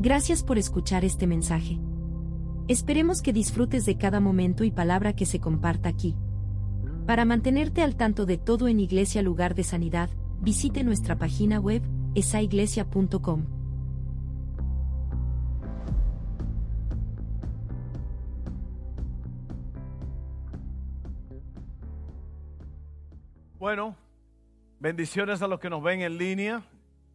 Gracias por escuchar este mensaje. Esperemos que disfrutes de cada momento y palabra que se comparta aquí. Para mantenerte al tanto de todo en Iglesia Lugar de Sanidad, visite nuestra página web, esaiglesia.com. Bueno, bendiciones a los que nos ven en línea.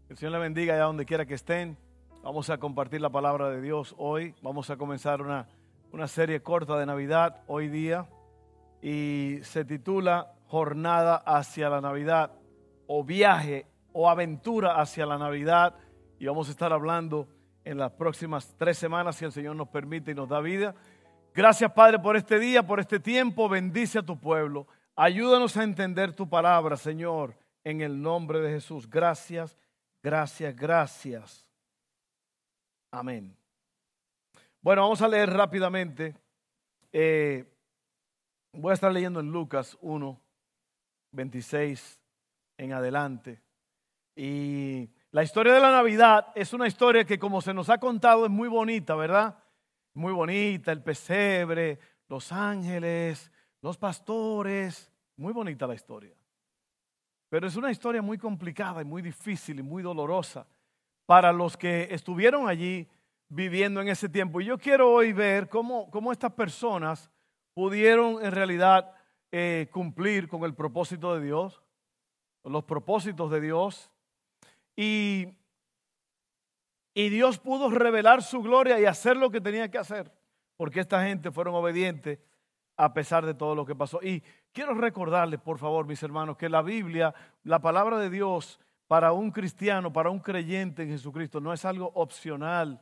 Que el Señor le bendiga allá donde quiera que estén. Vamos a compartir la palabra de Dios hoy. Vamos a comenzar una, una serie corta de Navidad hoy día y se titula Jornada hacia la Navidad o viaje o aventura hacia la Navidad. Y vamos a estar hablando en las próximas tres semanas, si el Señor nos permite y nos da vida. Gracias Padre por este día, por este tiempo. Bendice a tu pueblo. Ayúdanos a entender tu palabra, Señor, en el nombre de Jesús. Gracias, gracias, gracias. Amén. Bueno, vamos a leer rápidamente. Eh, voy a estar leyendo en Lucas 1, 26 en adelante. Y la historia de la Navidad es una historia que como se nos ha contado es muy bonita, ¿verdad? Muy bonita, el pesebre, los ángeles, los pastores, muy bonita la historia. Pero es una historia muy complicada y muy difícil y muy dolorosa para los que estuvieron allí viviendo en ese tiempo. Y yo quiero hoy ver cómo, cómo estas personas pudieron en realidad eh, cumplir con el propósito de Dios, los propósitos de Dios. Y, y Dios pudo revelar su gloria y hacer lo que tenía que hacer, porque esta gente fueron obedientes a pesar de todo lo que pasó. Y quiero recordarles, por favor, mis hermanos, que la Biblia, la palabra de Dios para un cristiano, para un creyente en Jesucristo, no es algo opcional,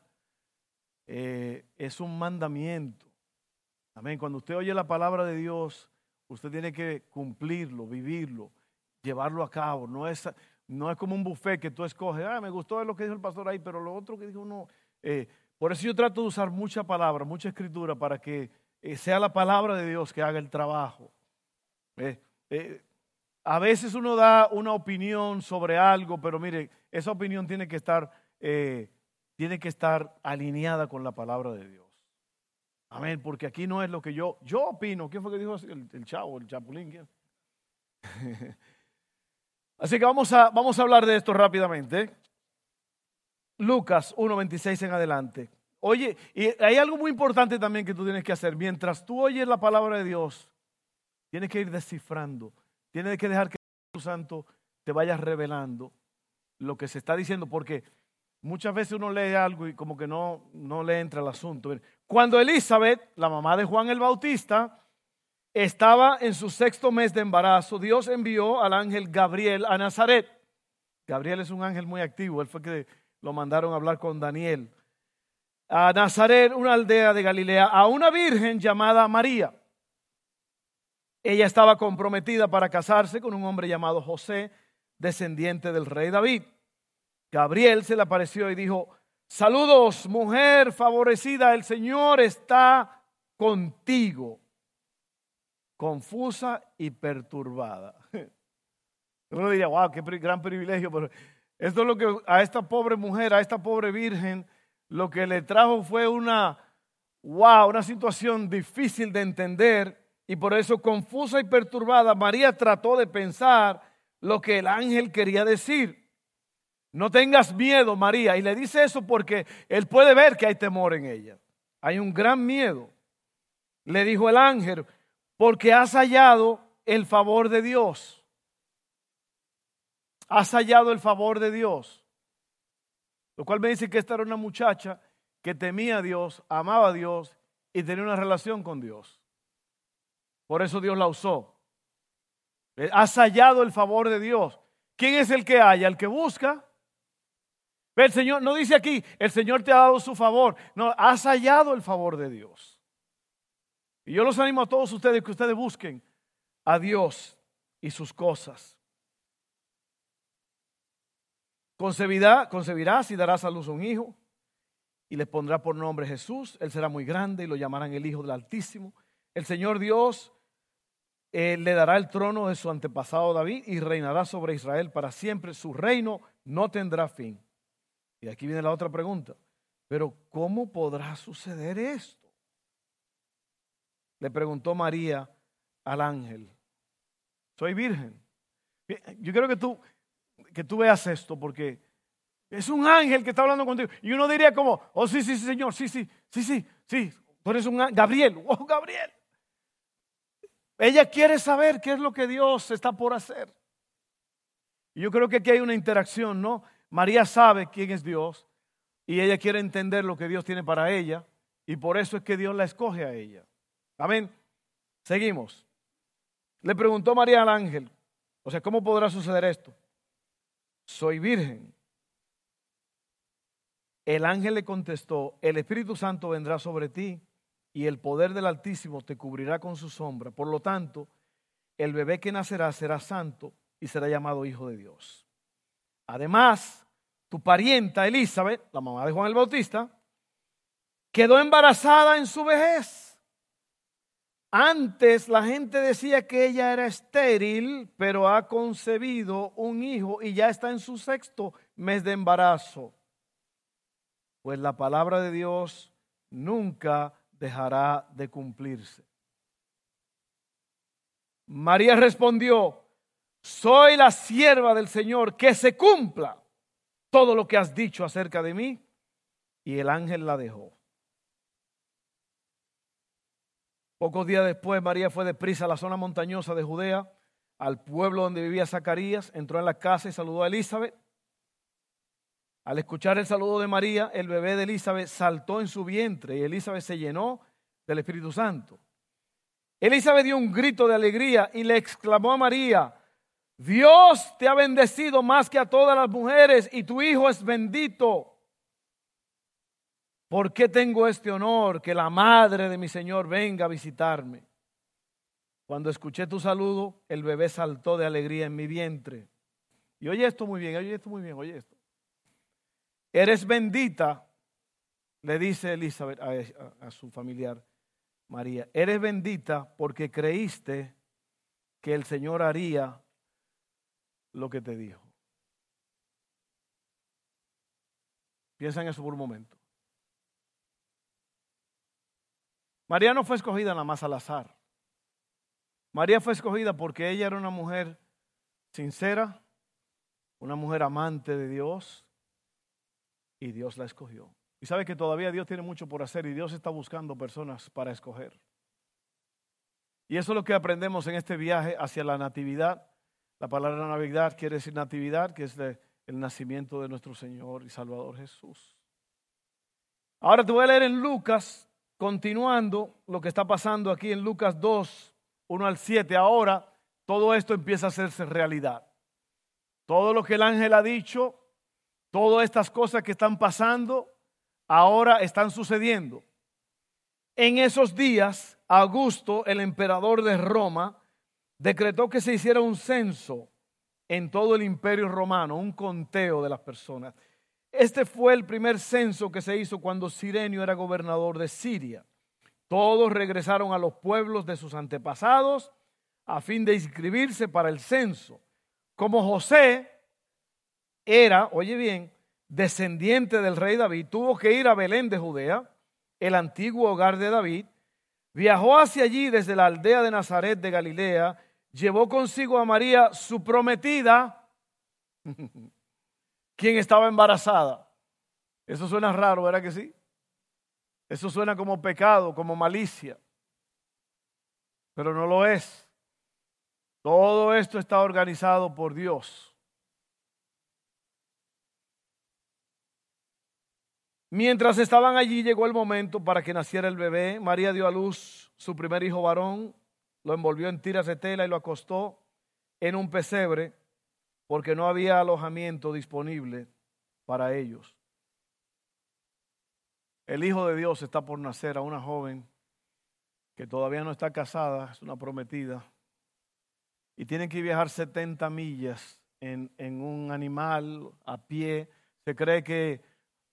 eh, es un mandamiento. Amén. Cuando usted oye la palabra de Dios, usted tiene que cumplirlo, vivirlo, llevarlo a cabo. No es, no es como un buffet que tú escoges, ah, me gustó lo que dijo el pastor ahí, pero lo otro que dijo no. Eh, por eso yo trato de usar mucha palabra, mucha escritura para que eh, sea la palabra de Dios que haga el trabajo. A veces uno da una opinión sobre algo, pero mire, esa opinión tiene que estar, tiene que estar alineada con la palabra de Dios. Amén, porque aquí no es lo que yo, yo opino. ¿Quién fue que dijo el, el chavo, el chapulín? Así que vamos a, vamos a hablar de esto rápidamente. Lucas 1.26 en adelante. Oye, y hay algo muy importante también que tú tienes que hacer. Mientras tú oyes la palabra de Dios, tienes que ir descifrando. Tienes que dejar que el Espíritu Santo te vaya revelando lo que se está diciendo, porque muchas veces uno lee algo y como que no, no le entra el asunto. Cuando Elizabeth, la mamá de Juan el Bautista, estaba en su sexto mes de embarazo, Dios envió al ángel Gabriel a Nazaret. Gabriel es un ángel muy activo, él fue que lo mandaron a hablar con Daniel a Nazaret, una aldea de Galilea, a una virgen llamada María. Ella estaba comprometida para casarse con un hombre llamado José, descendiente del rey David. Gabriel se le apareció y dijo, saludos mujer favorecida, el Señor está contigo. Confusa y perturbada. Uno diría, wow, qué gran privilegio, esto es lo que a esta pobre mujer, a esta pobre virgen, lo que le trajo fue una, wow, una situación difícil de entender y por eso confusa y perturbada, María trató de pensar lo que el ángel quería decir. No tengas miedo, María. Y le dice eso porque él puede ver que hay temor en ella. Hay un gran miedo. Le dijo el ángel, porque has hallado el favor de Dios. Has hallado el favor de Dios. Lo cual me dice que esta era una muchacha que temía a Dios, amaba a Dios y tenía una relación con Dios. Por eso Dios la usó. Eh, has hallado el favor de Dios. ¿Quién es el que halla? El que busca. El Señor no dice aquí, el Señor te ha dado su favor. No, has hallado el favor de Dios. Y yo los animo a todos ustedes que ustedes busquen a Dios y sus cosas. Concebirá, concebirás y darás a luz un hijo y le pondrá por nombre Jesús. Él será muy grande y lo llamarán el Hijo del Altísimo. El Señor Dios le dará el trono de su antepasado David y reinará sobre Israel para siempre. Su reino no tendrá fin. Y aquí viene la otra pregunta. pero ¿cómo podrá suceder esto? Le preguntó María al ángel, soy virgen. Yo quiero que tú, que tú veas esto porque es un ángel que está hablando contigo. Y uno diría como, oh sí, sí, sí, señor, sí, sí, sí, sí, sí, tú eres un ángel. Gabriel, oh Gabriel. Ella quiere saber qué es lo que Dios está por hacer. Y yo creo que aquí hay una interacción, ¿no? María sabe quién es Dios y ella quiere entender lo que Dios tiene para ella y por eso es que Dios la escoge a ella. Amén. Seguimos. Le preguntó María al ángel, o sea, ¿cómo podrá suceder esto? Soy virgen. El ángel le contestó, el Espíritu Santo vendrá sobre ti y el poder del Altísimo te cubrirá con su sombra. Por lo tanto, el bebé que nacerá será santo y será llamado Hijo de Dios. Además, tu parienta Elizabeth, la mamá de Juan el Bautista, quedó embarazada en su vejez. Antes la gente decía que ella era estéril, pero ha concebido un hijo y ya está en su sexto mes de embarazo. Pues la palabra de Dios nunca dejará de cumplirse. María respondió, soy la sierva del Señor, que se cumpla todo lo que has dicho acerca de mí. Y el ángel la dejó. Pocos días después, María fue deprisa a la zona montañosa de Judea, al pueblo donde vivía Zacarías, entró en la casa y saludó a Elizabeth. Al escuchar el saludo de María, el bebé de Elizabeth saltó en su vientre y Elizabeth se llenó del Espíritu Santo. Elizabeth dio un grito de alegría y le exclamó a María, Dios te ha bendecido más que a todas las mujeres y tu hijo es bendito. ¿Por qué tengo este honor que la madre de mi Señor venga a visitarme? Cuando escuché tu saludo, el bebé saltó de alegría en mi vientre. Y oye esto muy bien, oye esto muy bien, oye esto. Eres bendita, le dice Elizabeth a, su familiar María, eres bendita porque creíste que el Señor haría lo que te dijo. Piensa en eso por un momento. María no fue escogida nada más al azar. María fue escogida porque ella era una mujer sincera, una mujer amante de Dios, y Dios la escogió. Y sabe que todavía Dios tiene mucho por hacer y Dios está buscando personas para escoger. Y eso es lo que aprendemos en este viaje hacia la natividad. La palabra Navidad quiere decir natividad, que es el nacimiento de nuestro Señor y Salvador Jesús. Ahora te voy a leer en Lucas continuando lo que está pasando aquí en Lucas 2, 1 al 7, ahora todo esto empieza a hacerse realidad. Todo lo que el ángel ha dicho, todas estas cosas que están pasando, ahora están sucediendo. En esos días, Augusto, el emperador de Roma, decretó que se hiciera un censo en todo el imperio romano, un conteo de las personas. Este fue el primer censo que se hizo cuando Sirenio era gobernador de Siria. Todos regresaron a los pueblos de sus antepasados a fin de inscribirse para el censo. Como José era, oye bien, descendiente del rey David, tuvo que ir a Belén de Judea, el antiguo hogar de David, viajó hacia allí desde la aldea de Nazaret de Galilea, llevó consigo a María, su prometida, quien estaba embarazada. Eso suena raro, ¿verdad que sí? Eso suena como pecado, como malicia. Pero no lo es. Todo esto está organizado por Dios. Mientras estaban allí llegó el momento para que naciera el bebé. María dio a luz su primer hijo varón, lo envolvió en tiras de tela y lo acostó en un pesebre porque no había alojamiento disponible para ellos. El Hijo de Dios está por nacer a una joven que todavía no está casada, es una prometida, y tienen que viajar 70 millas en, un animal a pie. Se cree que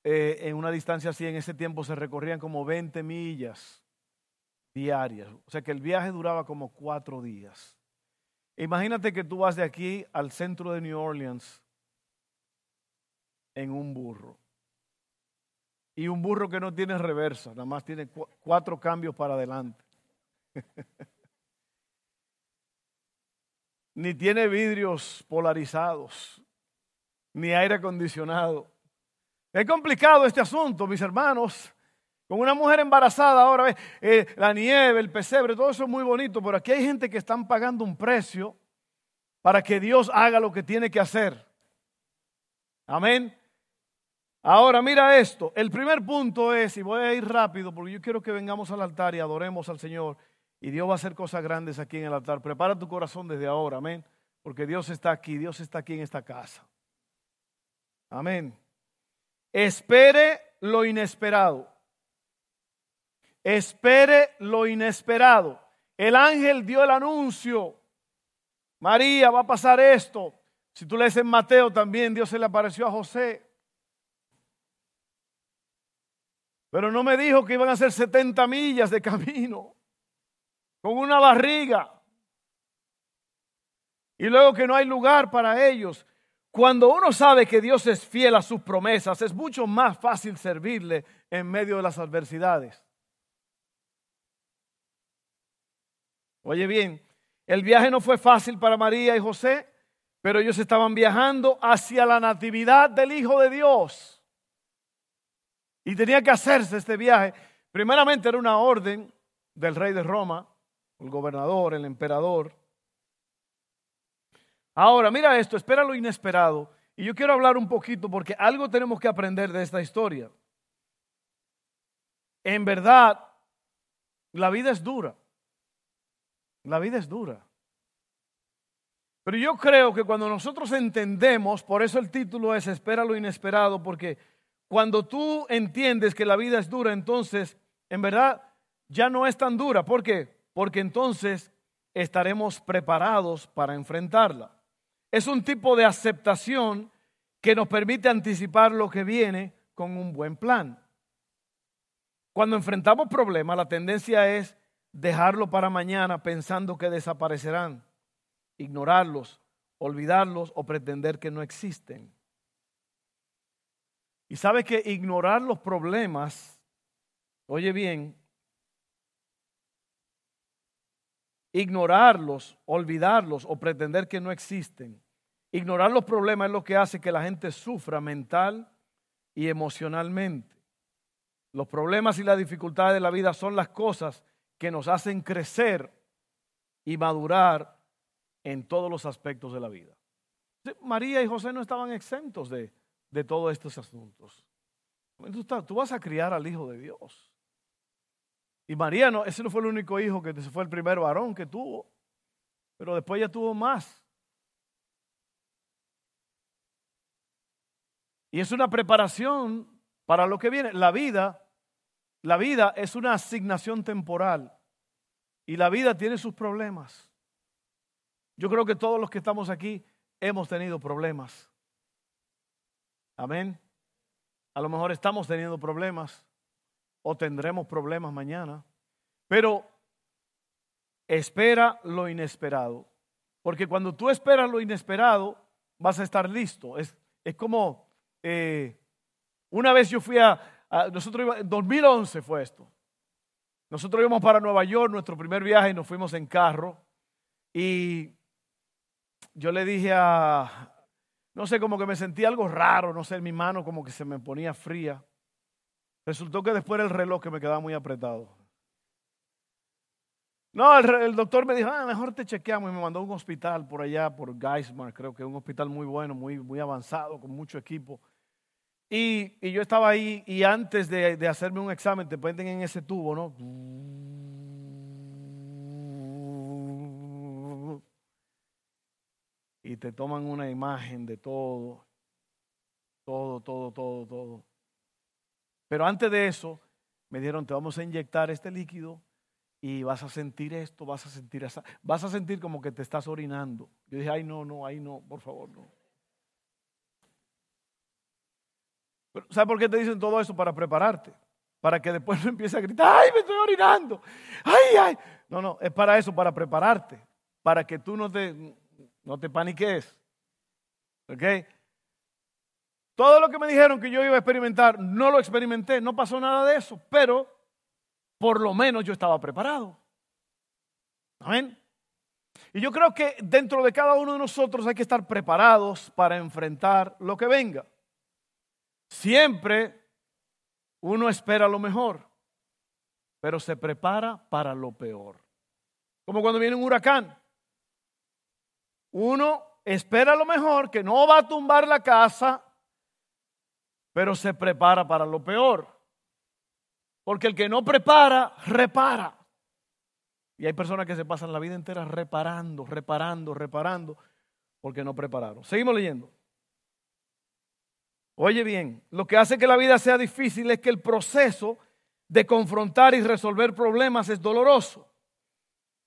eh, en una distancia así en ese tiempo se recorrían como 20 millas diarias. O sea que el viaje duraba como cuatro días. Imagínate que tú vas de aquí al centro de New Orleans en un burro. y un burro que no tiene reversa, nada más tiene cuatro cambios para adelante. ni tiene vidrios polarizados, ni aire acondicionado. Es complicado este asunto, mis hermanos. Con una mujer embarazada ahora, eh, la nieve, el pesebre, todo eso es muy bonito, pero aquí hay gente que están pagando un precio para que Dios haga lo que tiene que hacer. Amén. Ahora mira esto, el primer punto es, y voy a ir rápido porque yo quiero que vengamos al altar y adoremos al Señor y Dios va a hacer cosas grandes aquí en el altar. Prepara tu corazón desde ahora, amén, porque Dios está aquí, Dios está aquí en esta casa. Amén. Espere lo inesperado. Espere lo inesperado. El ángel dio el anuncio. María, va a pasar esto. Si tú lees en Mateo también, Dios se le apareció a José. Pero no me dijo que iban a ser 70 millas de camino, con una barriga. Y luego que no hay lugar para ellos. Cuando uno sabe que Dios es fiel a sus promesas, es mucho más fácil servirle en medio de las adversidades. Oye bien, el viaje no fue fácil para María y José, pero ellos estaban viajando hacia la natividad del Hijo de Dios. Y tenía que hacerse este viaje. Primeramente era una orden del rey de Roma, el gobernador, el emperador. Ahora, mira esto, espera lo inesperado. Y yo quiero hablar un poquito porque algo tenemos que aprender de esta historia. En verdad, la vida es dura. La vida es dura. Pero yo creo que cuando nosotros entendemos, por eso el título es Espera lo inesperado, porque cuando tú entiendes que la vida es dura, entonces, en verdad, ya no es tan dura. ¿Por qué? Porque entonces estaremos preparados para enfrentarla. Es un tipo de aceptación que nos permite anticipar lo que viene con un buen plan. Cuando enfrentamos problemas, la tendencia es dejarlo para mañana pensando que desaparecerán, ignorarlos, olvidarlos o pretender que no existen. Y sabe que ignorar los problemas, oye bien, ignorarlos, olvidarlos o pretender que no existen. Ignorar los problemas es lo que hace que la gente sufra mental y emocionalmente. Los problemas y las dificultades de la vida son las cosas que nos hacen crecer y madurar en todos los aspectos de la vida. María y José no estaban exentos de, de todos estos asuntos. Tú, vas a criar al Hijo de Dios. Y María, no, ese no fue el único hijo que fue el primer varón que tuvo, pero después ya tuvo más. Y es una preparación para lo que viene. La vida, la vida es una asignación temporal y la vida tiene sus problemas. Yo creo que todos los que estamos aquí hemos tenido problemas. Amén. A lo mejor estamos teniendo problemas o tendremos problemas mañana, pero espera lo inesperado. Porque cuando tú esperas lo inesperado, vas a estar listo. Es, es como, eh, una vez yo fui a, nosotros, en 2011 fue esto. Nosotros íbamos para Nueva York, nuestro primer viaje, y nos fuimos en carro. Y yo le dije a, no sé, como que me sentí algo raro, no sé, mi mano como que se me ponía fría. Resultó que después el reloj que me quedaba muy apretado. No, el, doctor me dijo, ah, mejor te chequeamos y me mandó a un hospital por allá, por Geismar, creo que es un hospital muy bueno, muy, muy avanzado, con mucho equipo. Y, yo estaba ahí y antes de, de hacerme un examen te ponen en ese tubo, ¿no? y te toman una imagen de todo, todo, todo, todo, todo. Pero antes de eso, me dijeron, te vamos a inyectar este líquido y vas a sentir esto, vas a sentir esa, vas a sentir como que te estás orinando. Yo dije, ay, no, no, ay, no, por favor, no. ¿Sabes por qué te dicen todo eso? Para prepararte. Para que después no empieces a gritar, ay, me estoy orinando. Ay, ay. No, no, es para eso, para prepararte. Para que tú no te, no te paniques. ¿Ok? Todo lo que me dijeron que yo iba a experimentar, no lo experimenté, no pasó nada de eso, pero por lo menos yo estaba preparado. Amén. Y yo creo que dentro de cada uno de nosotros hay que estar preparados para enfrentar lo que venga. Siempre uno espera lo mejor, pero se prepara para lo peor. Como cuando viene un huracán. Uno espera lo mejor, que no va a tumbar la casa, pero se prepara para lo peor. Porque el que no prepara, repara. Y hay personas que se pasan la vida entera reparando, reparando, reparando, porque no prepararon. Seguimos leyendo. Oye bien, lo que hace que la vida sea difícil es que el proceso de confrontar y resolver problemas es doloroso.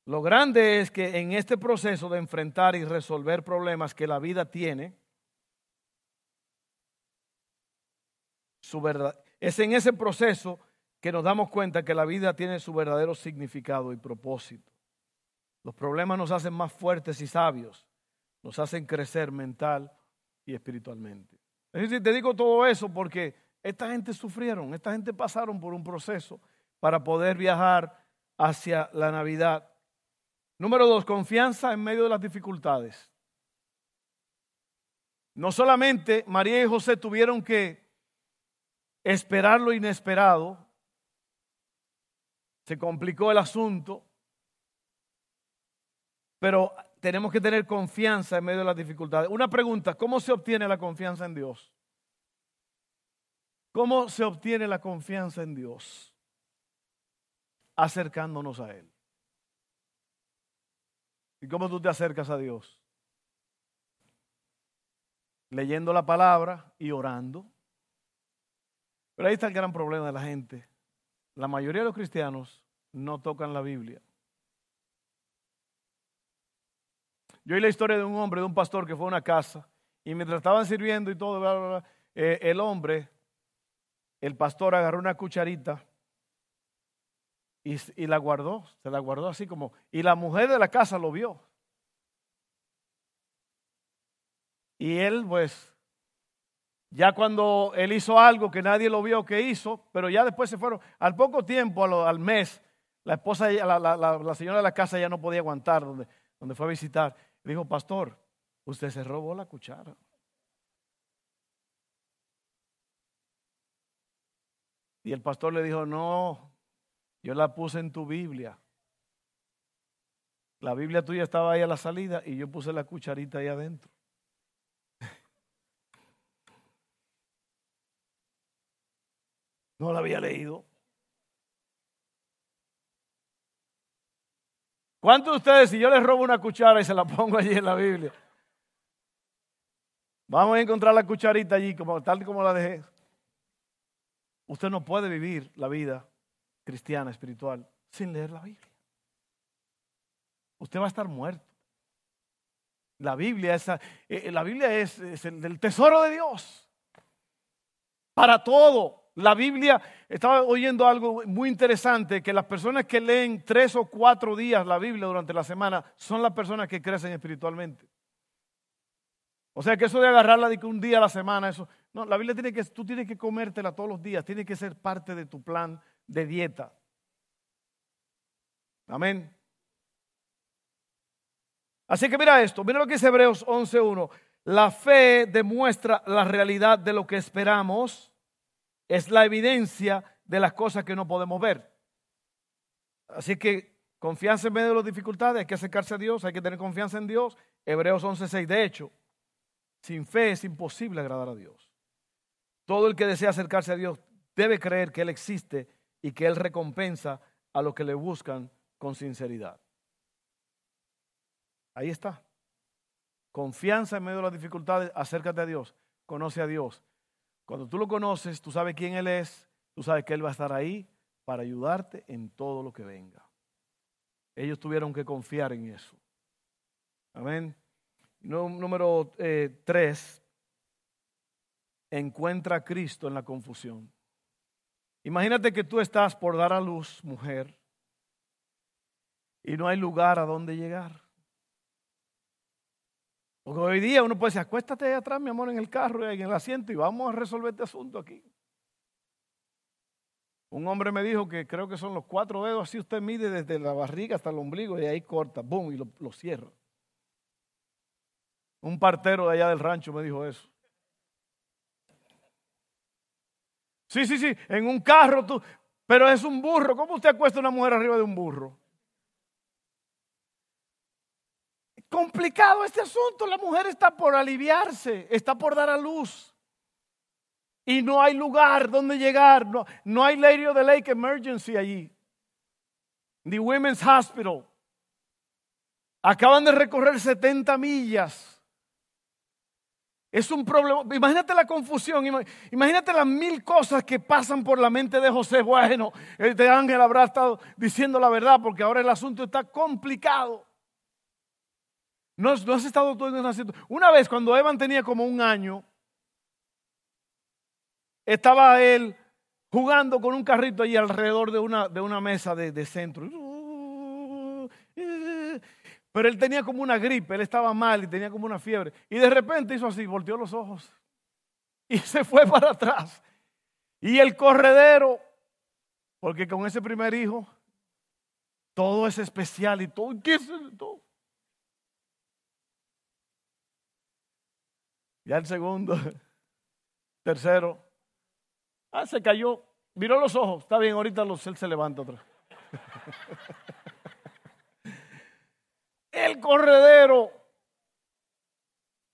Lo grande es que en este proceso de enfrentar y resolver problemas que la vida tiene, su verdad, es en ese proceso que nos damos cuenta que la vida tiene su verdadero significado y propósito. Los problemas nos hacen más fuertes y sabios, nos hacen crecer mental y espiritualmente. Es decir, te digo todo eso porque esta gente sufrieron, esta gente pasaron por un proceso para poder viajar hacia la Navidad. Número dos, confianza en medio de las dificultades. No solamente María y José tuvieron que esperar lo inesperado, se complicó el asunto, pero tenemos que tener confianza en medio de las dificultades. Una pregunta, ¿cómo se obtiene la confianza en Dios? ¿Cómo se obtiene la confianza en Dios? Acercándonos a Él. ¿Y cómo tú te acercas a Dios? Leyendo la palabra y orando. Pero ahí está el gran problema de la gente. La mayoría de los cristianos no tocan la Biblia. Yo oí la historia de un hombre, de un pastor que fue a una casa y mientras estaban sirviendo y todo, eh, el hombre, el pastor agarró una cucharita y, y, la guardó, se la guardó así como, y la mujer de la casa lo vio. Y él pues ya cuando él hizo algo que nadie lo vio que hizo, pero ya después se fueron. Al poco tiempo, al, mes, la esposa, la, la, señora de la casa ya no podía aguantar donde, donde fue a visitar. Dijo, pastor, usted se robó la cuchara. Y el pastor le dijo, no, yo la puse en tu Biblia. La Biblia tuya estaba ahí a la salida y yo puse la cucharita ahí adentro. No la había leído. ¿Cuántos de ustedes, si yo les robo una cuchara y se la pongo allí en la Biblia? Vamos a encontrar la cucharita allí, como, tal como la dejé. Usted no puede vivir la vida cristiana, espiritual, sin leer la Biblia. Usted va a estar muerto. La Biblia es, eh, la Biblia es, es el tesoro de Dios. Para todo. La Biblia, estaba oyendo algo muy interesante, que las personas que leen tres o cuatro días la Biblia durante la semana son las personas que crecen espiritualmente. O sea que eso de agarrarla de que un día a la semana, eso, no, la Biblia tiene que, tú tienes que comértela todos los días, tiene que ser parte de tu plan de dieta. Amén. Así que mira esto, mira lo que dice Hebreos 11.1. La fe demuestra la realidad de lo que esperamos es la evidencia de las cosas que no podemos ver. Así que confianza en medio de las dificultades, hay que acercarse a Dios, hay que tener confianza en Dios. Hebreos 11:6. De hecho, sin fe es imposible agradar a Dios. Todo el que desea acercarse a Dios debe creer que Él existe y que Él recompensa a los que le buscan con sinceridad. Ahí está. Confianza en medio de las dificultades, acércate a Dios, conoce a Dios, cuando tú lo conoces, tú sabes quién Él es, tú sabes que Él va a estar ahí para ayudarte en todo lo que venga. Ellos tuvieron que confiar en eso. Amén. Número eh, tres, encuentra a Cristo en la confusión. Imagínate que tú estás por dar a luz, mujer, y no hay lugar a donde llegar. Porque hoy día uno puede decir, acuéstate ahí atrás, mi amor, en el carro, en el asiento y vamos a resolver este asunto aquí. Un hombre me dijo que creo que son los cuatro dedos, así usted mide desde la barriga hasta el ombligo y ahí corta, boom, y lo, cierra. Un partero de allá del rancho me dijo eso. Sí, sí, sí, en un carro tú, pero es un burro. ¿Cómo usted acuesta a una mujer arriba de un burro? Complicado este asunto. La mujer está por aliviarse, está por dar a luz. Y no hay lugar donde llegar. No, hay Lady of the Lake Emergency allí. The Women's Hospital. Acaban de recorrer 70 millas es un problema. Imagínate la confusión. Imagínate las mil cosas que pasan por la mente de José. Bueno, este ángel habrá estado diciendo la verdad porque ahora el asunto está complicado. No, has estado todo en Una vez cuando Evan tenía como un año, estaba él jugando con un carrito allí alrededor de una, de una mesa de, de centro. Pero él tenía como una gripe, él estaba mal y tenía como una fiebre. Y de repente hizo así, volteó los ojos y se fue para atrás. Y el corredero, porque con ese primer hijo, todo es especial y todo, ¿qué es todo? Ya el segundo, tercero, ah, se cayó, miró los ojos, está bien, ahorita los, él se levanta otra el corredero.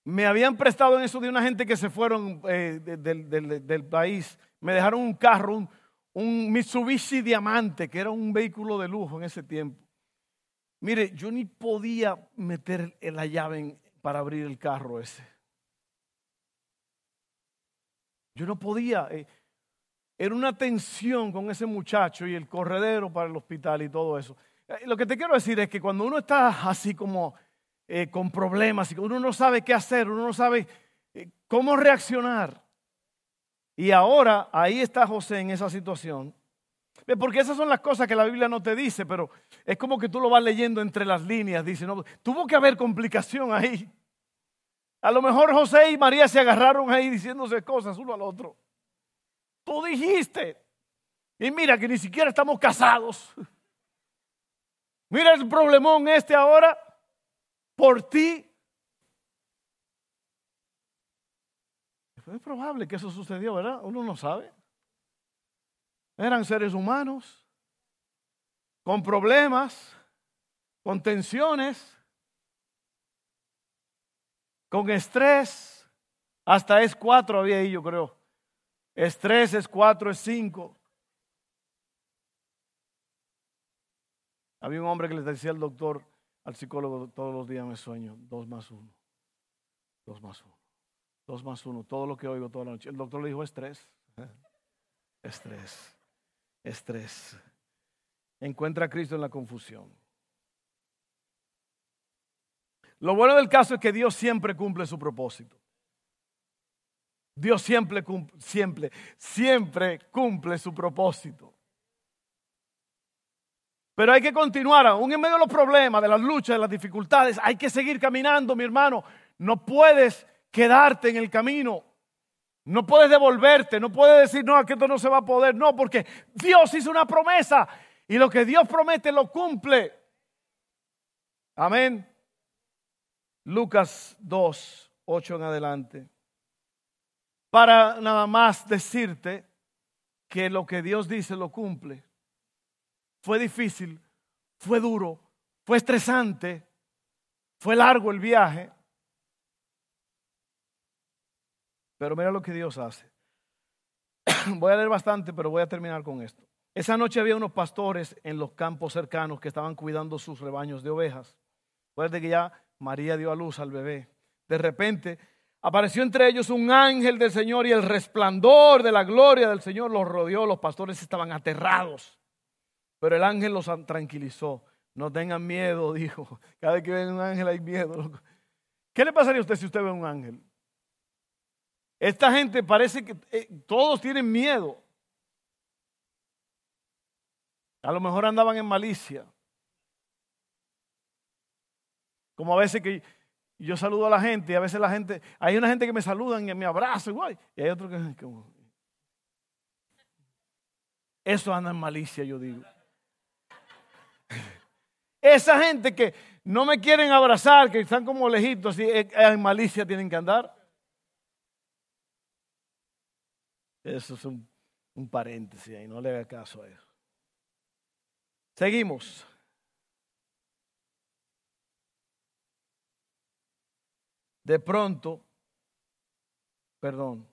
Me habían prestado en eso de una gente que se fueron eh, del, país. Me dejaron un carro, un, un Mitsubishi Diamante, que era un vehículo de lujo en ese tiempo. Mire, yo ni podía meter la llave para abrir el carro ese. Yo no podía. Eh, era una tensión con ese muchacho y el corredero para el hospital y todo eso. Eh, lo que te quiero decir es que cuando uno está así como eh, con problemas, uno no sabe qué hacer, uno no sabe cómo reaccionar. Y ahora ahí está José en esa situación. Porque esas son las cosas que la Biblia no te dice, pero es como que tú lo vas leyendo entre las líneas. Dice, no, tuvo que haber complicación ahí. A lo mejor José y María se agarraron ahí diciéndose cosas uno al otro. Tú dijiste. Y mira que ni siquiera estamos casados. Mira el problemón este ahora por ti. Es probable que eso sucedió, ¿verdad? Uno no sabe. Eran seres humanos con problemas, con tensiones, con estrés. Hasta es cuatro había ahí, yo creo. Estrés es cuatro, es cinco. Había un hombre que le decía al doctor, al psicólogo, todos los días me sueño, dos más uno, dos más uno, dos más uno, todo lo que oigo toda la noche. El doctor le dijo estrés, estrés, estrés. Encuentra a Cristo en la confusión. Lo bueno del caso es que Dios siempre cumple su propósito. Dios siempre, siempre, siempre cumple su propósito. Pero hay que continuar, aún en medio de los problemas, de las luchas, de las dificultades, hay que seguir caminando, mi hermano. No puedes quedarte en el camino. No puedes devolverte, no puedes decir, no, que esto no se va a poder. No, porque Dios hizo una promesa y lo que Dios promete lo cumple. Amén. Lucas 2, 8 en adelante. Para nada más decirte que lo que Dios dice lo cumple fue difícil, fue duro, fue estresante, fue largo el viaje. Pero mira lo que Dios hace. Voy a leer bastante, pero voy a terminar con esto. Esa noche había unos pastores en los campos cercanos que estaban cuidando sus rebaños de ovejas. Recuerde que ya María dio a luz al bebé. De repente apareció entre ellos un ángel del Señor y el resplandor de la gloria del Señor los rodeó. Los pastores estaban aterrados. Pero el ángel los tranquilizó. No tengan miedo, dijo. Cada vez que ven un ángel hay miedo. ¿Qué le pasaría a usted si usted ve un ángel? Esta gente parece que eh, todos tienen miedo. A lo mejor andaban en malicia. Como a veces que yo saludo a la gente y a veces la gente, hay una gente que me saluda y me abraza. Y hay otro que... Eso anda en malicia, yo digo. Esa gente que no me quieren abrazar, que están como lejitos, en malicia tienen que andar. Eso es un, un paréntesis ahí, no le haga caso a eso. Seguimos. De pronto, perdón,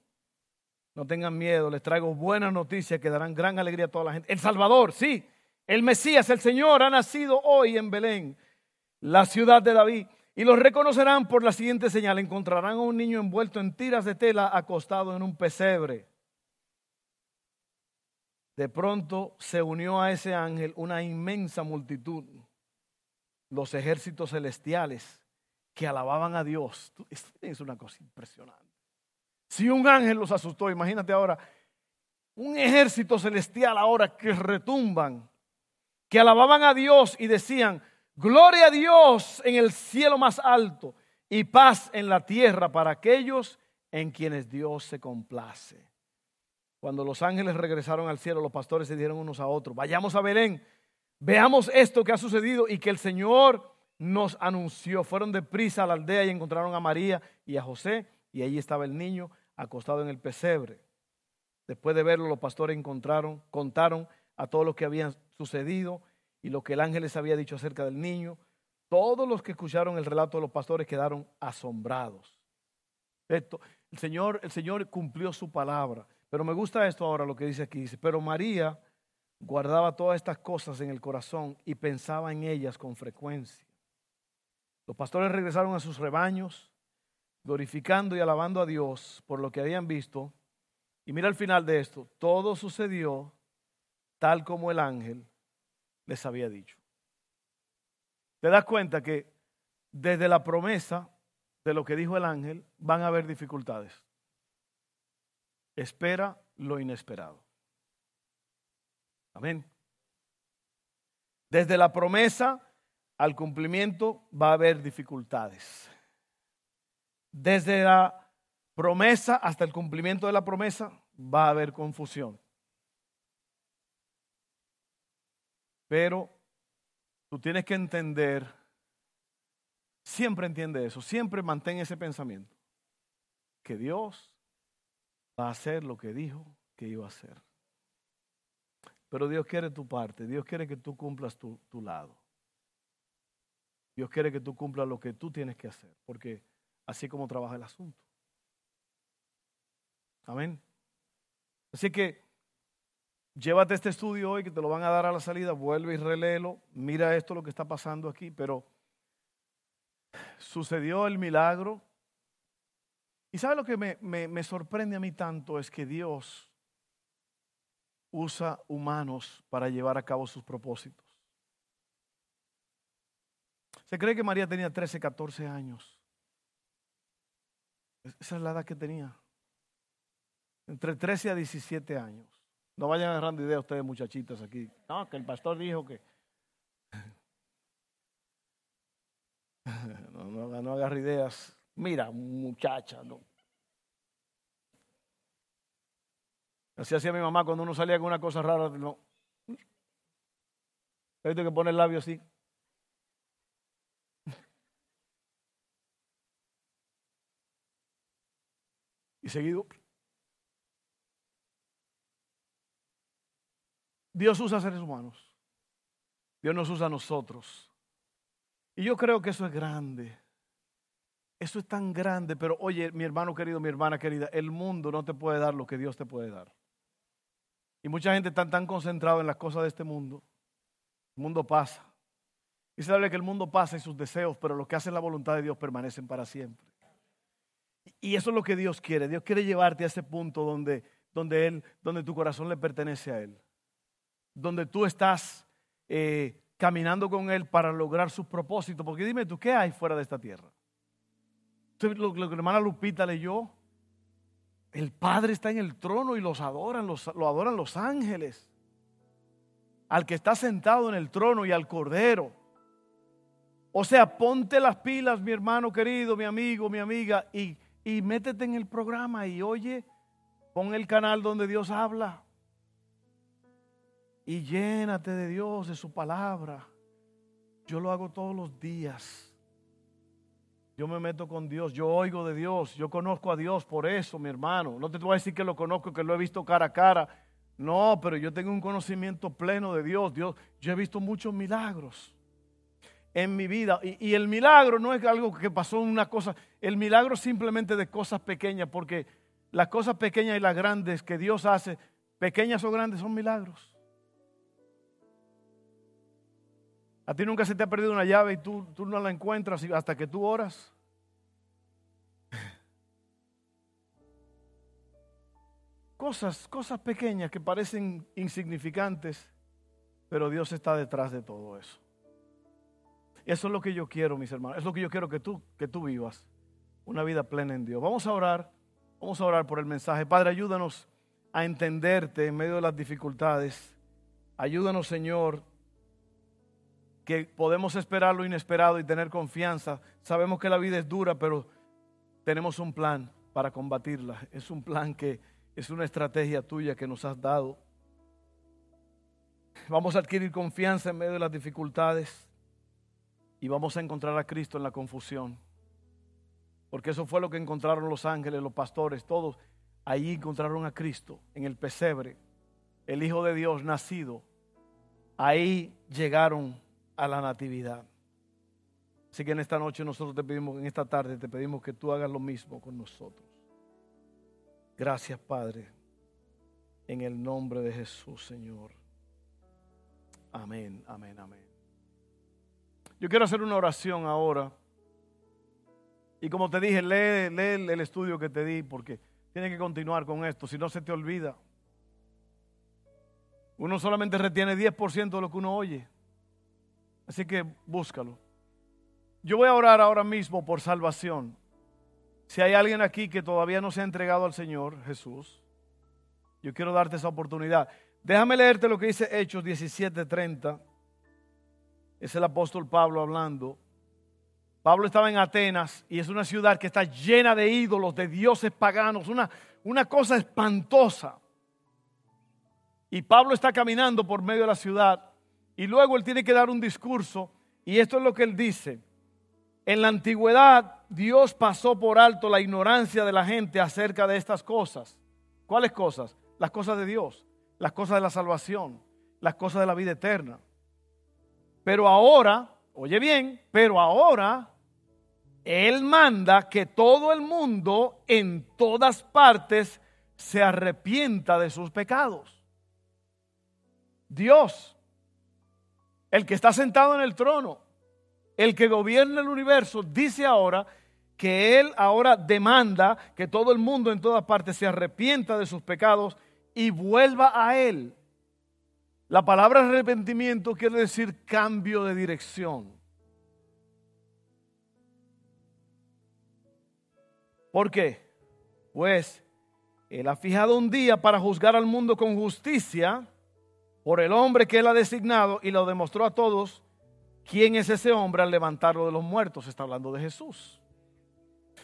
no tengan miedo, les traigo buenas noticias que darán gran alegría a toda la gente. El Salvador, sí, el Mesías, el Señor, ha nacido hoy en Belén, la ciudad de David. Y los reconocerán por la siguiente señal. Encontrarán a un niño envuelto en tiras de tela acostado en un pesebre. De pronto se unió a ese ángel una inmensa multitud, los ejércitos celestiales que alababan a Dios. Es una cosa impresionante. Si un ángel los asustó, imagínate ahora un ejército celestial ahora que retumban, que alababan a Dios y decían, gloria a Dios en el cielo más alto y paz en la tierra para aquellos en quienes Dios se complace. Cuando los ángeles regresaron al cielo, los pastores se dieron unos a otros, vayamos a Belén, veamos esto que ha sucedido y que el Señor nos anunció. Fueron deprisa a la aldea y encontraron a María y a José y allí estaba el niño acostado en el pesebre. Después de verlo, los pastores encontraron, contaron a todo lo que había sucedido y lo que el ángel les había dicho acerca del niño. Todos los que escucharon el relato de los pastores quedaron asombrados. Esto, el Señor, el Señor cumplió su palabra. Pero me gusta esto ahora, lo que dice aquí. Dice, pero María guardaba todas estas cosas en el corazón y pensaba en ellas con frecuencia. Los pastores regresaron a sus rebaños, glorificando y alabando a Dios por lo que habían visto. Y mira al final de esto, todo sucedió tal como el ángel les había dicho. Te das cuenta que desde la promesa de lo que dijo el ángel van a haber dificultades espera lo inesperado. Amén. Desde la promesa al cumplimiento va a haber dificultades. Desde la promesa hasta el cumplimiento de la promesa va a haber confusión. Pero tú tienes que entender, siempre entiende eso, siempre mantén ese pensamiento, que Dios va a hacer lo que dijo que iba a hacer. Pero Dios quiere tu parte, Dios quiere que tú cumplas tu, tu lado. Dios quiere que tú cumplas lo que tú tienes que hacer, porque así como trabaja el asunto. Amén. Así que llévate este estudio hoy que te lo van a dar a la salida, vuelve y reléelo, mira esto lo que está pasando aquí, pero sucedió el milagro, y sabe lo que me, sorprende a mí tanto es que Dios usa humanos para llevar a cabo sus propósitos. Se cree que María tenía 13, 14 años. Esa es la edad que tenía. Entre 13 a 17 años. No vayan agarrando ideas ustedes, muchachitas, aquí. No, que el pastor dijo que. No, no, no agarre ideas. Mira, muchacha, no. Así hacía mi mamá cuando uno salía con una cosa rara. No. Hay que poner el labio así. Y seguido. Dios usa seres humanos. Dios nos usa a nosotros. Y yo creo que eso es grande. Eso es tan grande, pero oye, mi hermano querido, mi hermana querida, el mundo no te puede dar lo que Dios te puede dar. Y mucha gente está tan concentrada en las cosas de este mundo. El mundo pasa. Y se habla que el mundo pasa y sus deseos, pero lo que hace la voluntad de Dios permanecen para siempre. Y eso es lo que Dios quiere. Dios quiere llevarte a ese punto donde, donde, él, donde tu corazón le pertenece a Él. Donde tú estás eh, caminando con Él para lograr sus propósitos. Porque dime tú, ¿qué hay fuera de esta tierra? Lo, que la hermana Lupita leyó. El Padre está en el trono y los adoran, los, lo adoran los ángeles. Al que está sentado en el trono y al Cordero. O sea, ponte las pilas, mi hermano querido, mi amigo, mi amiga, y, y métete en el programa y oye, pon el canal donde Dios habla. Y llénate de Dios, de su palabra. Yo lo hago todos los días. Yo me meto con Dios, yo oigo de Dios, yo conozco a Dios por eso, mi hermano. No te voy a decir que lo conozco, que lo he visto cara a cara. No, pero yo tengo un conocimiento pleno de Dios. Dios, yo he visto muchos milagros en mi vida. Y, el milagro no es algo que pasó una cosa, el milagro simplemente de cosas pequeñas, porque las cosas pequeñas y las grandes que Dios hace, pequeñas o grandes, son milagros. A ti nunca se te ha perdido una llave y tú, tú no la encuentras hasta que tú oras. Cosas, cosas pequeñas que parecen insignificantes, pero Dios está detrás de todo eso. Eso es lo que yo quiero, mis hermanos. Es lo que yo quiero que tú, que tú vivas. Una vida plena en Dios. Vamos a orar. Vamos a orar por el mensaje. Padre, ayúdanos a entenderte en medio de las dificultades. Ayúdanos, Señor, que podemos esperar lo inesperado y tener confianza. Sabemos que la vida es dura, pero tenemos un plan para combatirla. Es un plan que es una estrategia tuya que nos has dado. Vamos a adquirir confianza en medio de las dificultades y vamos a encontrar a Cristo en la confusión. Porque eso fue lo que encontraron los ángeles, los pastores, todos. Allí encontraron a Cristo en el pesebre, el Hijo de Dios nacido. Ahí llegaron a la natividad. Así que en esta noche nosotros te pedimos, en esta tarde te pedimos que tú hagas lo mismo con nosotros. Gracias Padre, en el nombre de Jesús Señor. Amén, amén, amén. Yo quiero hacer una oración ahora. Y como te dije, lee, lee el estudio que te di porque tienes que continuar con esto, si no se te olvida. Uno solamente retiene 10% de lo que uno oye. Así que búscalo. Yo voy a orar ahora mismo por salvación. Si hay alguien aquí que todavía no se ha entregado al Señor Jesús, yo quiero darte esa oportunidad. Déjame leerte lo que dice Hechos 17:30. Es el apóstol Pablo hablando. Pablo estaba en Atenas y es una ciudad que está llena de ídolos, de dioses paganos, una, una cosa espantosa. Y Pablo está caminando por medio de la ciudad y luego él tiene que dar un discurso y esto es lo que él dice. En la antigüedad Dios pasó por alto la ignorancia de la gente acerca de estas cosas. ¿Cuáles cosas? Las cosas de Dios, las cosas de la salvación, las cosas de la vida eterna. Pero ahora, oye bien, pero ahora Él manda que todo el mundo en todas partes se arrepienta de sus pecados. Dios el que está sentado en el trono, el que gobierna el universo, dice ahora que Él ahora demanda que todo el mundo en todas partes se arrepienta de sus pecados y vuelva a Él. La palabra arrepentimiento quiere decir cambio de dirección. ¿Por qué? Pues Él ha fijado un día para juzgar al mundo con justicia por el hombre que él ha designado y lo demostró a todos quién es ese hombre al levantarlo de los muertos. Está hablando de Jesús.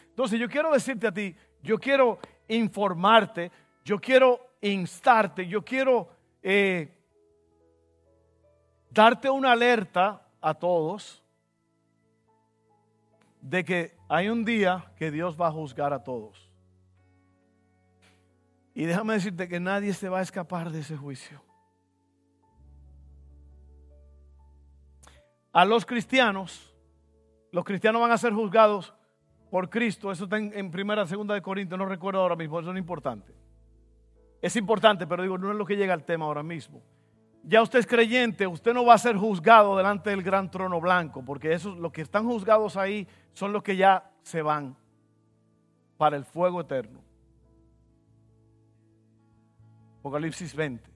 Entonces yo quiero decirte a ti, yo quiero informarte, yo quiero instarte, yo quiero eh, darte una alerta a todos de que hay un día que Dios va a juzgar a todos. Y déjame decirte que nadie se va a escapar de ese juicio. a los cristianos, los cristianos van a ser juzgados por Cristo. Eso está en, primera, segunda de Corintios, no recuerdo ahora mismo, eso no es importante. Es importante, pero digo, no es lo que llega al tema ahora mismo. Ya usted es creyente, usted no va a ser juzgado delante del gran trono blanco, porque esos, los que están juzgados ahí son los que ya se van para el fuego eterno. Apocalipsis 20.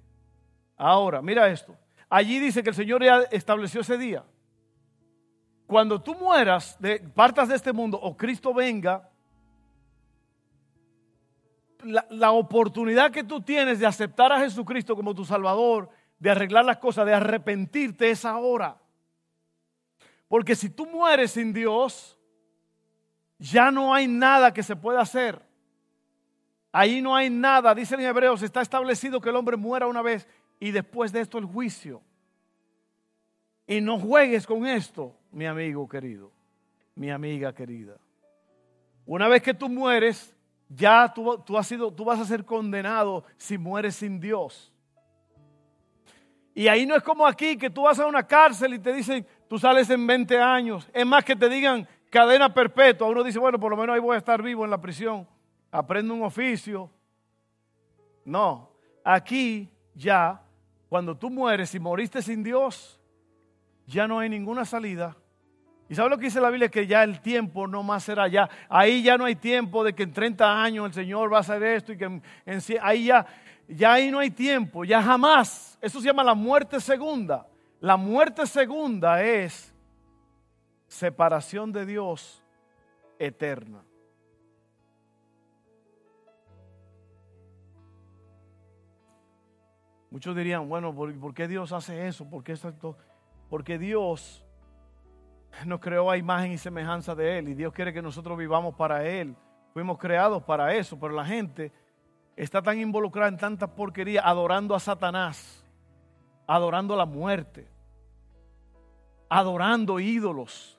Ahora, mira esto. Allí dice que el Señor ya estableció ese día cuando tú mueras, de, partas de este mundo o Cristo venga, la, la, oportunidad que tú tienes de aceptar a Jesucristo como tu Salvador, de arreglar las cosas, de arrepentirte es ahora. Porque si tú mueres sin Dios, ya no hay nada que se pueda hacer. Ahí no hay nada, dicen en Hebreos, está establecido que el hombre muera una vez y después de esto el juicio. Y no juegues con esto, mi amigo querido, mi amiga querida. Una vez que tú mueres, ya tú, has sido, tú vas a ser condenado si mueres sin Dios. Y ahí no es como aquí, que tú vas a una cárcel y te dicen, tú sales en 20 años. Es más que te digan cadena perpetua. Uno dice, bueno, por lo menos ahí voy a estar vivo en la prisión. Aprendo un oficio. No, aquí ya, cuando tú mueres y moriste sin Dios, ya no hay ninguna salida. ¿Y sabe lo que dice la Biblia? Que ya el tiempo no más será ya. Ahí ya no hay tiempo de que en 30 años el Señor va a hacer esto y que en, ahí ya ya ahí no hay tiempo, ya jamás. Eso se llama la muerte segunda. La muerte segunda es separación de Dios eterna. Muchos dirían, bueno, ¿por, qué Dios hace eso? ¿Por qué esto? Porque Dios nos creó a imagen y semejanza de Él y Dios quiere que nosotros vivamos para Él. Fuimos creados para eso, pero la gente está tan involucrada en tanta porquería, adorando a Satanás, adorando la muerte, adorando ídolos.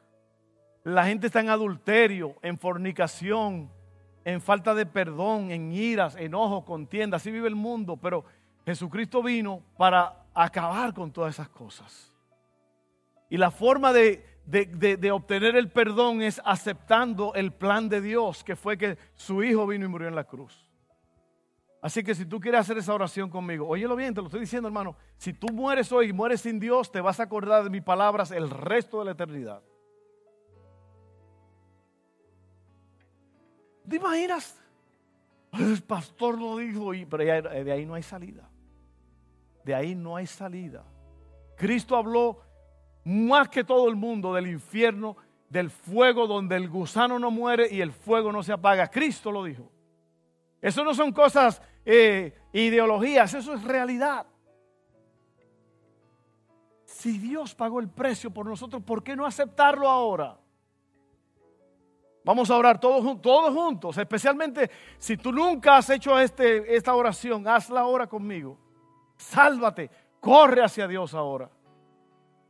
La gente está en adulterio, en fornicación, en falta de perdón, en iras, enojo, contienda. Así vive el mundo, pero Jesucristo vino para acabar con todas esas cosas. Y la forma de, de, obtener el perdón es aceptando el plan de Dios, que fue que su Hijo vino y murió en la cruz. Así que si tú quieres hacer esa oración conmigo, óyelo bien, te lo estoy diciendo hermano, si tú mueres hoy y mueres sin Dios, te vas a acordar de mis palabras el resto de la eternidad. ¿Te imaginas? El pastor lo dijo, pero de ahí no hay salida. De ahí no hay salida. Cristo habló más que todo el mundo del infierno, del fuego donde el gusano no muere y el fuego no se apaga. Cristo lo dijo. Eso no son cosas, eh, ideologías, eso es realidad. Si Dios pagó el precio por nosotros, ¿por qué no aceptarlo ahora? Vamos a orar todos, todos juntos, especialmente si tú nunca has hecho este, esta oración, hazla ahora conmigo. Sálvate, corre hacia Dios ahora.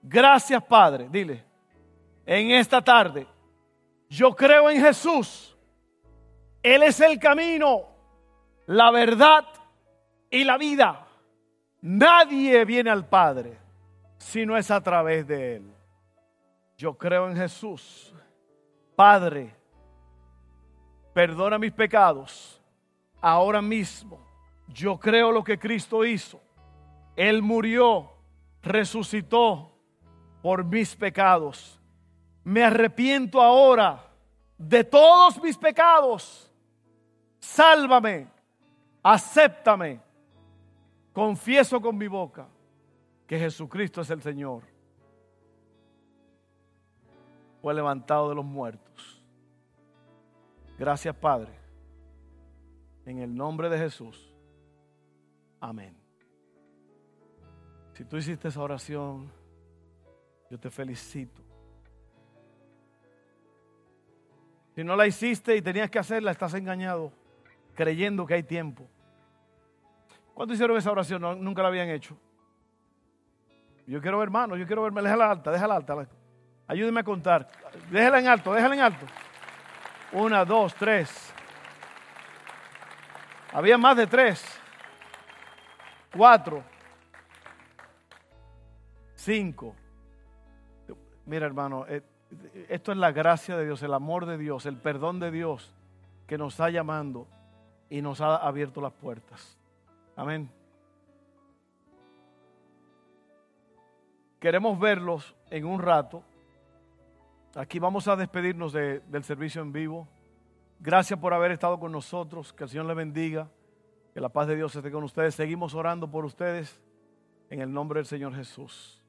Gracias Padre, dile, en esta tarde, yo creo en Jesús. Él es el camino, la verdad y la vida. Nadie viene al Padre si no es a través de Él. Yo creo en Jesús. Padre, perdona mis pecados ahora mismo. Yo creo lo que Cristo hizo. Él murió, resucitó por mis pecados. Me arrepiento ahora de todos mis pecados. Sálvame acéptame, confieso con mi boca que Jesucristo es el Señor. Fue levantado de los muertos. Gracias Padre. En el nombre de Jesús. Amén. Si tú hiciste esa oración, yo te felicito. Si no la hiciste y tenías que hacerla, estás engañado, creyendo que hay tiempo. ¿Cuántos hicieron esa oración? nunca la habían hecho. Yo quiero ver, hermano, yo quiero verme. Déjala alta, déjala alta. Ayúdeme a contar. Déjala en alto, déjala en alto. Una, dos, tres. Había más de tres. Cuatro. Cinco. Mira, hermano, eh, esto es la gracia de Dios, el amor de Dios, el perdón de Dios que nos está llamando y nos ha abierto las puertas. Amén. Queremos verlos en un rato. Aquí vamos a despedirnos del servicio en vivo. Gracias por haber estado con nosotros. Que el Señor les bendiga. Que la paz de Dios esté con ustedes. Seguimos orando por ustedes en el nombre del Señor Jesús.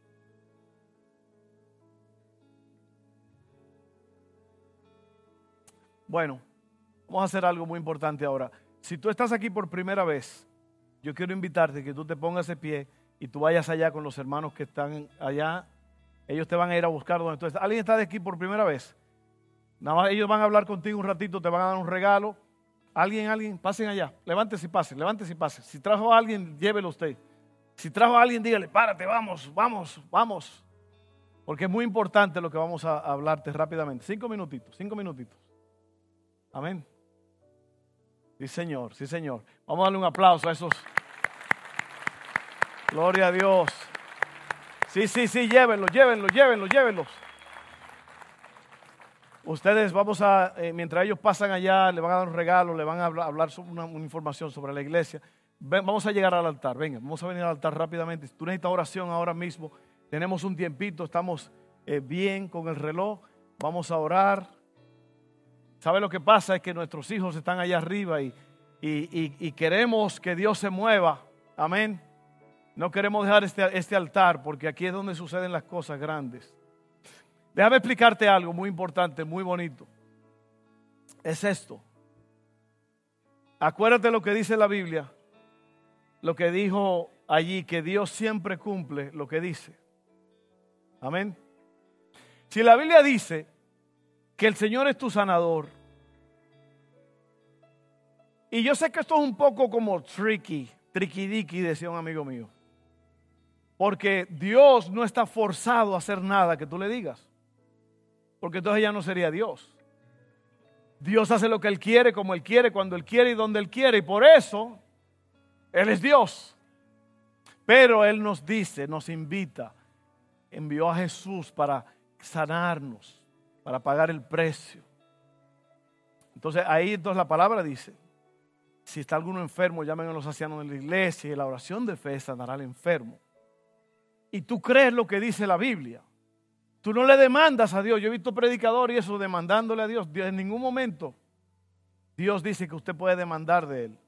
Bueno, vamos a hacer algo muy importante ahora. Si tú estás aquí por primera vez, yo quiero invitarte que tú te pongas de pie y tú vayas allá con los hermanos que están allá Ellos te van a ir a buscar donde tú estás. ¿Alguien está de aquí por primera vez? Nada más ellos van a hablar contigo un ratito, te van a dar un regalo. Alguien, alguien, pasen allá. Levántese y pasen, levántese y pasen. Si trajo a alguien, llévelo usted. Si trajo a alguien, dígale, párate, vamos, vamos, vamos. Porque es muy importante lo que vamos a hablarte rápidamente. Cinco minutitos, cinco minutitos. Amén. Sí, Señor, sí, Señor. Vamos a darle un aplauso a esos. Gloria a Dios. Sí, sí, sí, llévenlos, llévenlos, llévenlos, llévenlos. Ustedes vamos a, eh, mientras ellos pasan allá, le van a dar un regalo, le van a hablar, sobre una, información sobre la iglesia. vamos a llegar al altar, venga, vamos a venir al altar rápidamente. Tú necesitas oración ahora mismo, tenemos un tiempito, estamos eh, bien con el reloj, vamos a orar. ¿Sabe lo que pasa? Es que nuestros hijos están allá arriba y, y, queremos que Dios se mueva. Amén. No queremos dejar este, este altar porque aquí es donde suceden las cosas grandes. Déjame explicarte algo muy importante, muy bonito. Es esto. Acuérdate lo que dice la Biblia, lo que dijo allí, que Dios siempre cumple lo que dice. Amén. Si la Biblia dice que el Señor es tu sanador, y yo sé que esto es un poco como tricky, tricky decía un amigo mío. Porque Dios no está forzado a hacer nada que tú le digas. Porque entonces ya no sería Dios. Dios hace lo que Él quiere, como Él quiere, cuando Él quiere y donde Él quiere. Y por eso Él es Dios. Pero Él nos dice, nos invita, envió a Jesús para sanarnos, para pagar el precio. Entonces ahí entonces la palabra dice, si está alguno enfermo, llamen a los ancianos de la iglesia y la oración de fe sanará al enfermo. Y tú crees lo que dice la Biblia. Tú no le demandas a Dios. Yo he visto predicadores y eso demandándole a Dios. En ningún momento Dios dice que usted puede demandar de Él.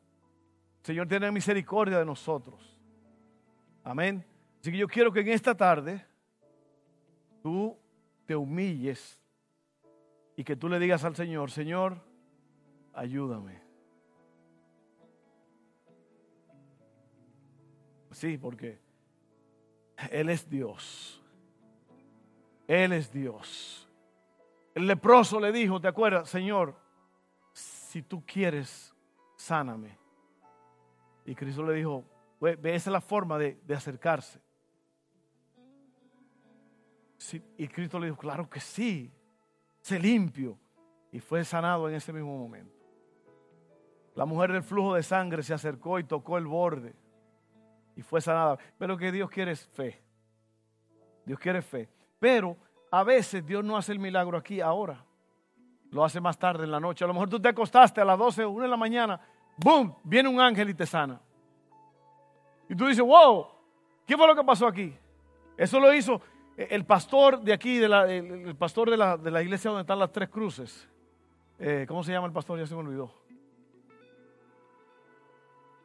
Señor tiene misericordia de nosotros. Amén. Así que yo quiero que en esta tarde tú te humilles y que tú le digas al Señor, Señor, ayúdame. Sí, porque Él es Dios. Él es Dios. El leproso le dijo, ¿te acuerdas? Señor, si tú quieres, sáname. Y Cristo le dijo, esa es la forma de, acercarse. y Cristo le dijo, claro que sí, se limpio. Y fue sanado en ese mismo momento. La mujer del flujo de sangre se acercó y tocó el borde y fue sanada. Pero que Dios quiere es fe. Dios quiere fe. Pero a veces Dios no hace el milagro aquí ahora. Lo hace más tarde en la noche. A lo mejor tú te acostaste a las 12, 1 de la mañana. ¡Boom! Viene un ángel y te sana. Y tú dices, wow, ¿qué fue lo que pasó aquí? Eso lo hizo el pastor de aquí, el, pastor de la, de la, iglesia donde están las tres cruces. Eh, ¿Cómo se llama el pastor? Ya se me olvidó.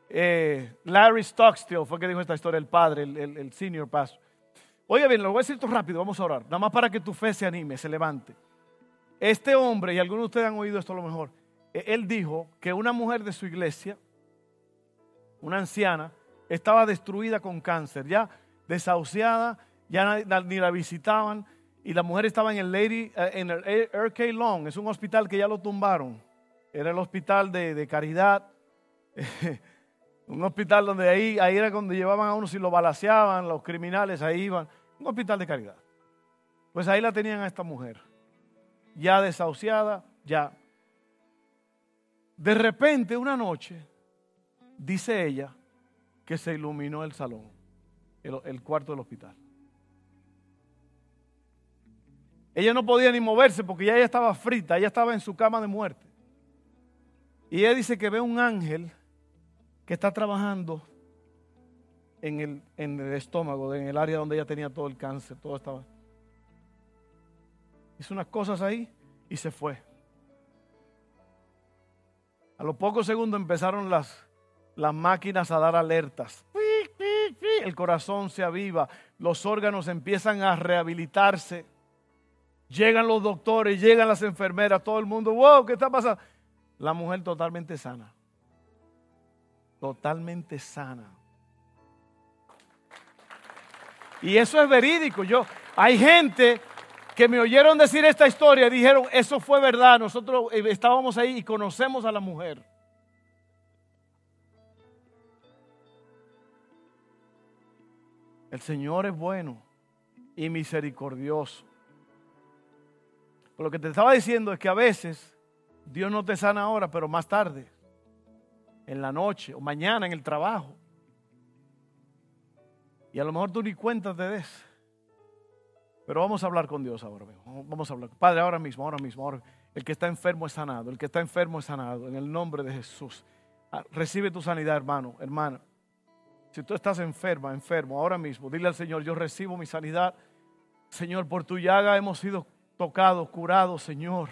Eh, Larry Stockstill fue que dijo esta historia, el padre, el, senior pastor. Oye bien, lo voy a decir rápido, vamos a orar, nada más para que tu fe se anime, se levante. Este hombre, y algunos de ustedes han oído esto a lo mejor, e, él dijo que una mujer de su iglesia, una anciana, estaba destruida con cáncer, ya desahuciada, ya ni la visitaban, y la mujer estaba en el Lady, eh, en el RK Long, es un hospital que ya lo tumbaron, era el hospital de, de caridad. Un hospital donde ahí, ahí era donde llevaban a uno si lo balaseaban, los criminales ahí iban. Un hospital de caridad. Pues ahí la tenían a esta mujer. Ya desahuciada, ya. De repente, una noche, dice ella, que se iluminó el salón, el, el cuarto del hospital. Ella no podía ni moverse porque ya ella estaba frita, ella estaba en su cama de muerte. Y ella dice que ve un ángel que está trabajando en el, en el estómago, en el área donde ella tenía todo el cáncer, todo estaba. Hizo unas cosas ahí y se fue. A los pocos segundos empezaron las, las máquinas a dar alertas. El corazón se aviva, los órganos empiezan a rehabilitarse. Llegan los doctores, llegan las enfermeras, todo el mundo, wow, ¿qué está pasando? La mujer totalmente sana totalmente sana. Y eso es verídico. Yo, hay gente que me oyeron decir esta historia dijeron, eso fue verdad, nosotros eh, estábamos ahí y conocemos a la mujer. El Señor es bueno y misericordioso. lo que te estaba diciendo es que a veces Dios no te sana ahora, pero más tarde, en la noche o mañana en el trabajo. Y a lo mejor tú ni cuenta te des. Pero vamos a hablar con Dios ahora mismo. Vamos a hablar. Padre, ahora mismo, ahora mismo. El que está enfermo es sanado. El que está enfermo es sanado. En el nombre de Jesús. Ah, recibe tu sanidad, hermano, hermana. Si tú estás enferma, enfermo, ahora mismo, dile al Señor, yo recibo mi sanidad. Señor, por tu llaga hemos sido tocados, curados, Señor.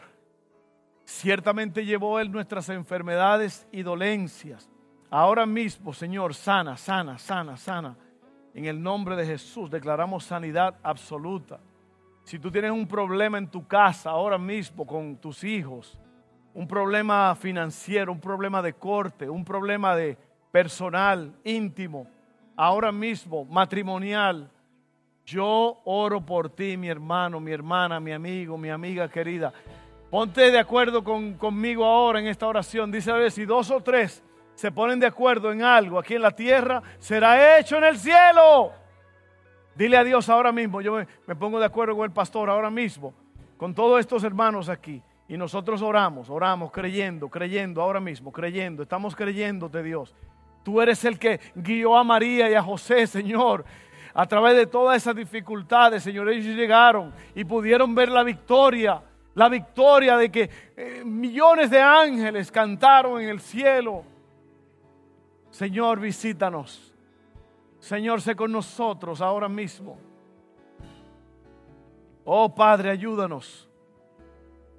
Ciertamente llevó Él nuestras enfermedades y dolencias. Ahora mismo, Señor, sana, sana, sana, sana. En el nombre de Jesús declaramos sanidad absoluta. Si tú tienes un problema en tu casa ahora mismo con tus hijos, un problema financiero, un problema de corte, un problema de personal, íntimo, ahora mismo matrimonial, yo oro por ti, mi hermano, mi hermana, mi amigo, mi amiga querida. Ponte de acuerdo conmigo ahora en esta oración. Dice a ver si dos o tres se ponen de acuerdo en algo aquí en la tierra, será hecho en el cielo. Dile a Dios ahora mismo, yo me, pongo de acuerdo con el pastor ahora mismo, con todos estos hermanos aquí. Y nosotros oramos, oramos, creyendo, creyendo ahora mismo, creyendo, estamos creyéndote Dios. Tú eres el que guió a María y a José, Señor. A través de todas esas dificultades, Señor, ellos llegaron y pudieron ver la victoria. La victoria de que eh, millones de ángeles cantaron en el cielo Señor, visítanos. Señor, sé con nosotros ahora mismo. Oh Padre, ayúdanos.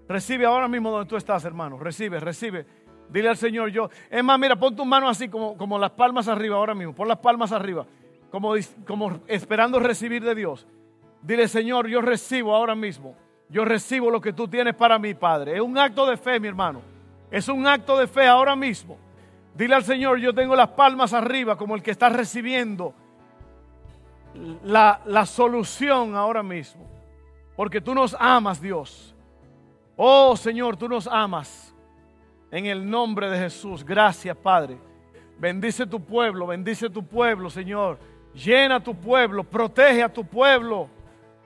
Recibe ahora mismo donde tú estás, hermano. Recibe, recibe. Dile al Señor, yo. Es más, mira, pon tu mano así como, como las palmas arriba ahora mismo. Pon las palmas arriba. Como, como esperando recibir de Dios. Dile, Señor, yo recibo ahora mismo. Yo recibo lo que tú tienes para mí, Padre. Es un acto de fe, mi hermano. Es un acto de fe ahora mismo. Dile al Señor, yo tengo las palmas arriba como el que está recibiendo la, la solución ahora mismo. Porque tú nos amas, Dios. Oh Señor, tú nos amas. En el nombre de Jesús. Gracias, Padre. Bendice tu pueblo, bendice tu pueblo, Señor. Llena tu pueblo, protege a tu pueblo.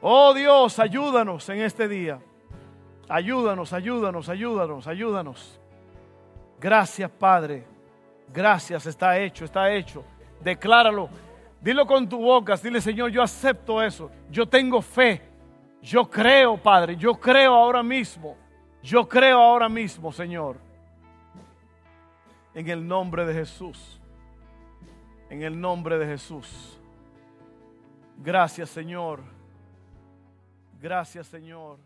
Oh Dios, ayúdanos en este día. Ayúdanos, ayúdanos, ayúdanos, ayúdanos. Gracias, Padre. Gracias, está hecho, está hecho. Decláralo. Dilo con tu boca, dile Señor, yo acepto eso. Yo tengo fe. Yo creo, Padre, yo creo ahora mismo. Yo creo ahora mismo, Señor. En el nombre de Jesús. En el nombre de Jesús. Gracias, Señor. Gracias, Señor.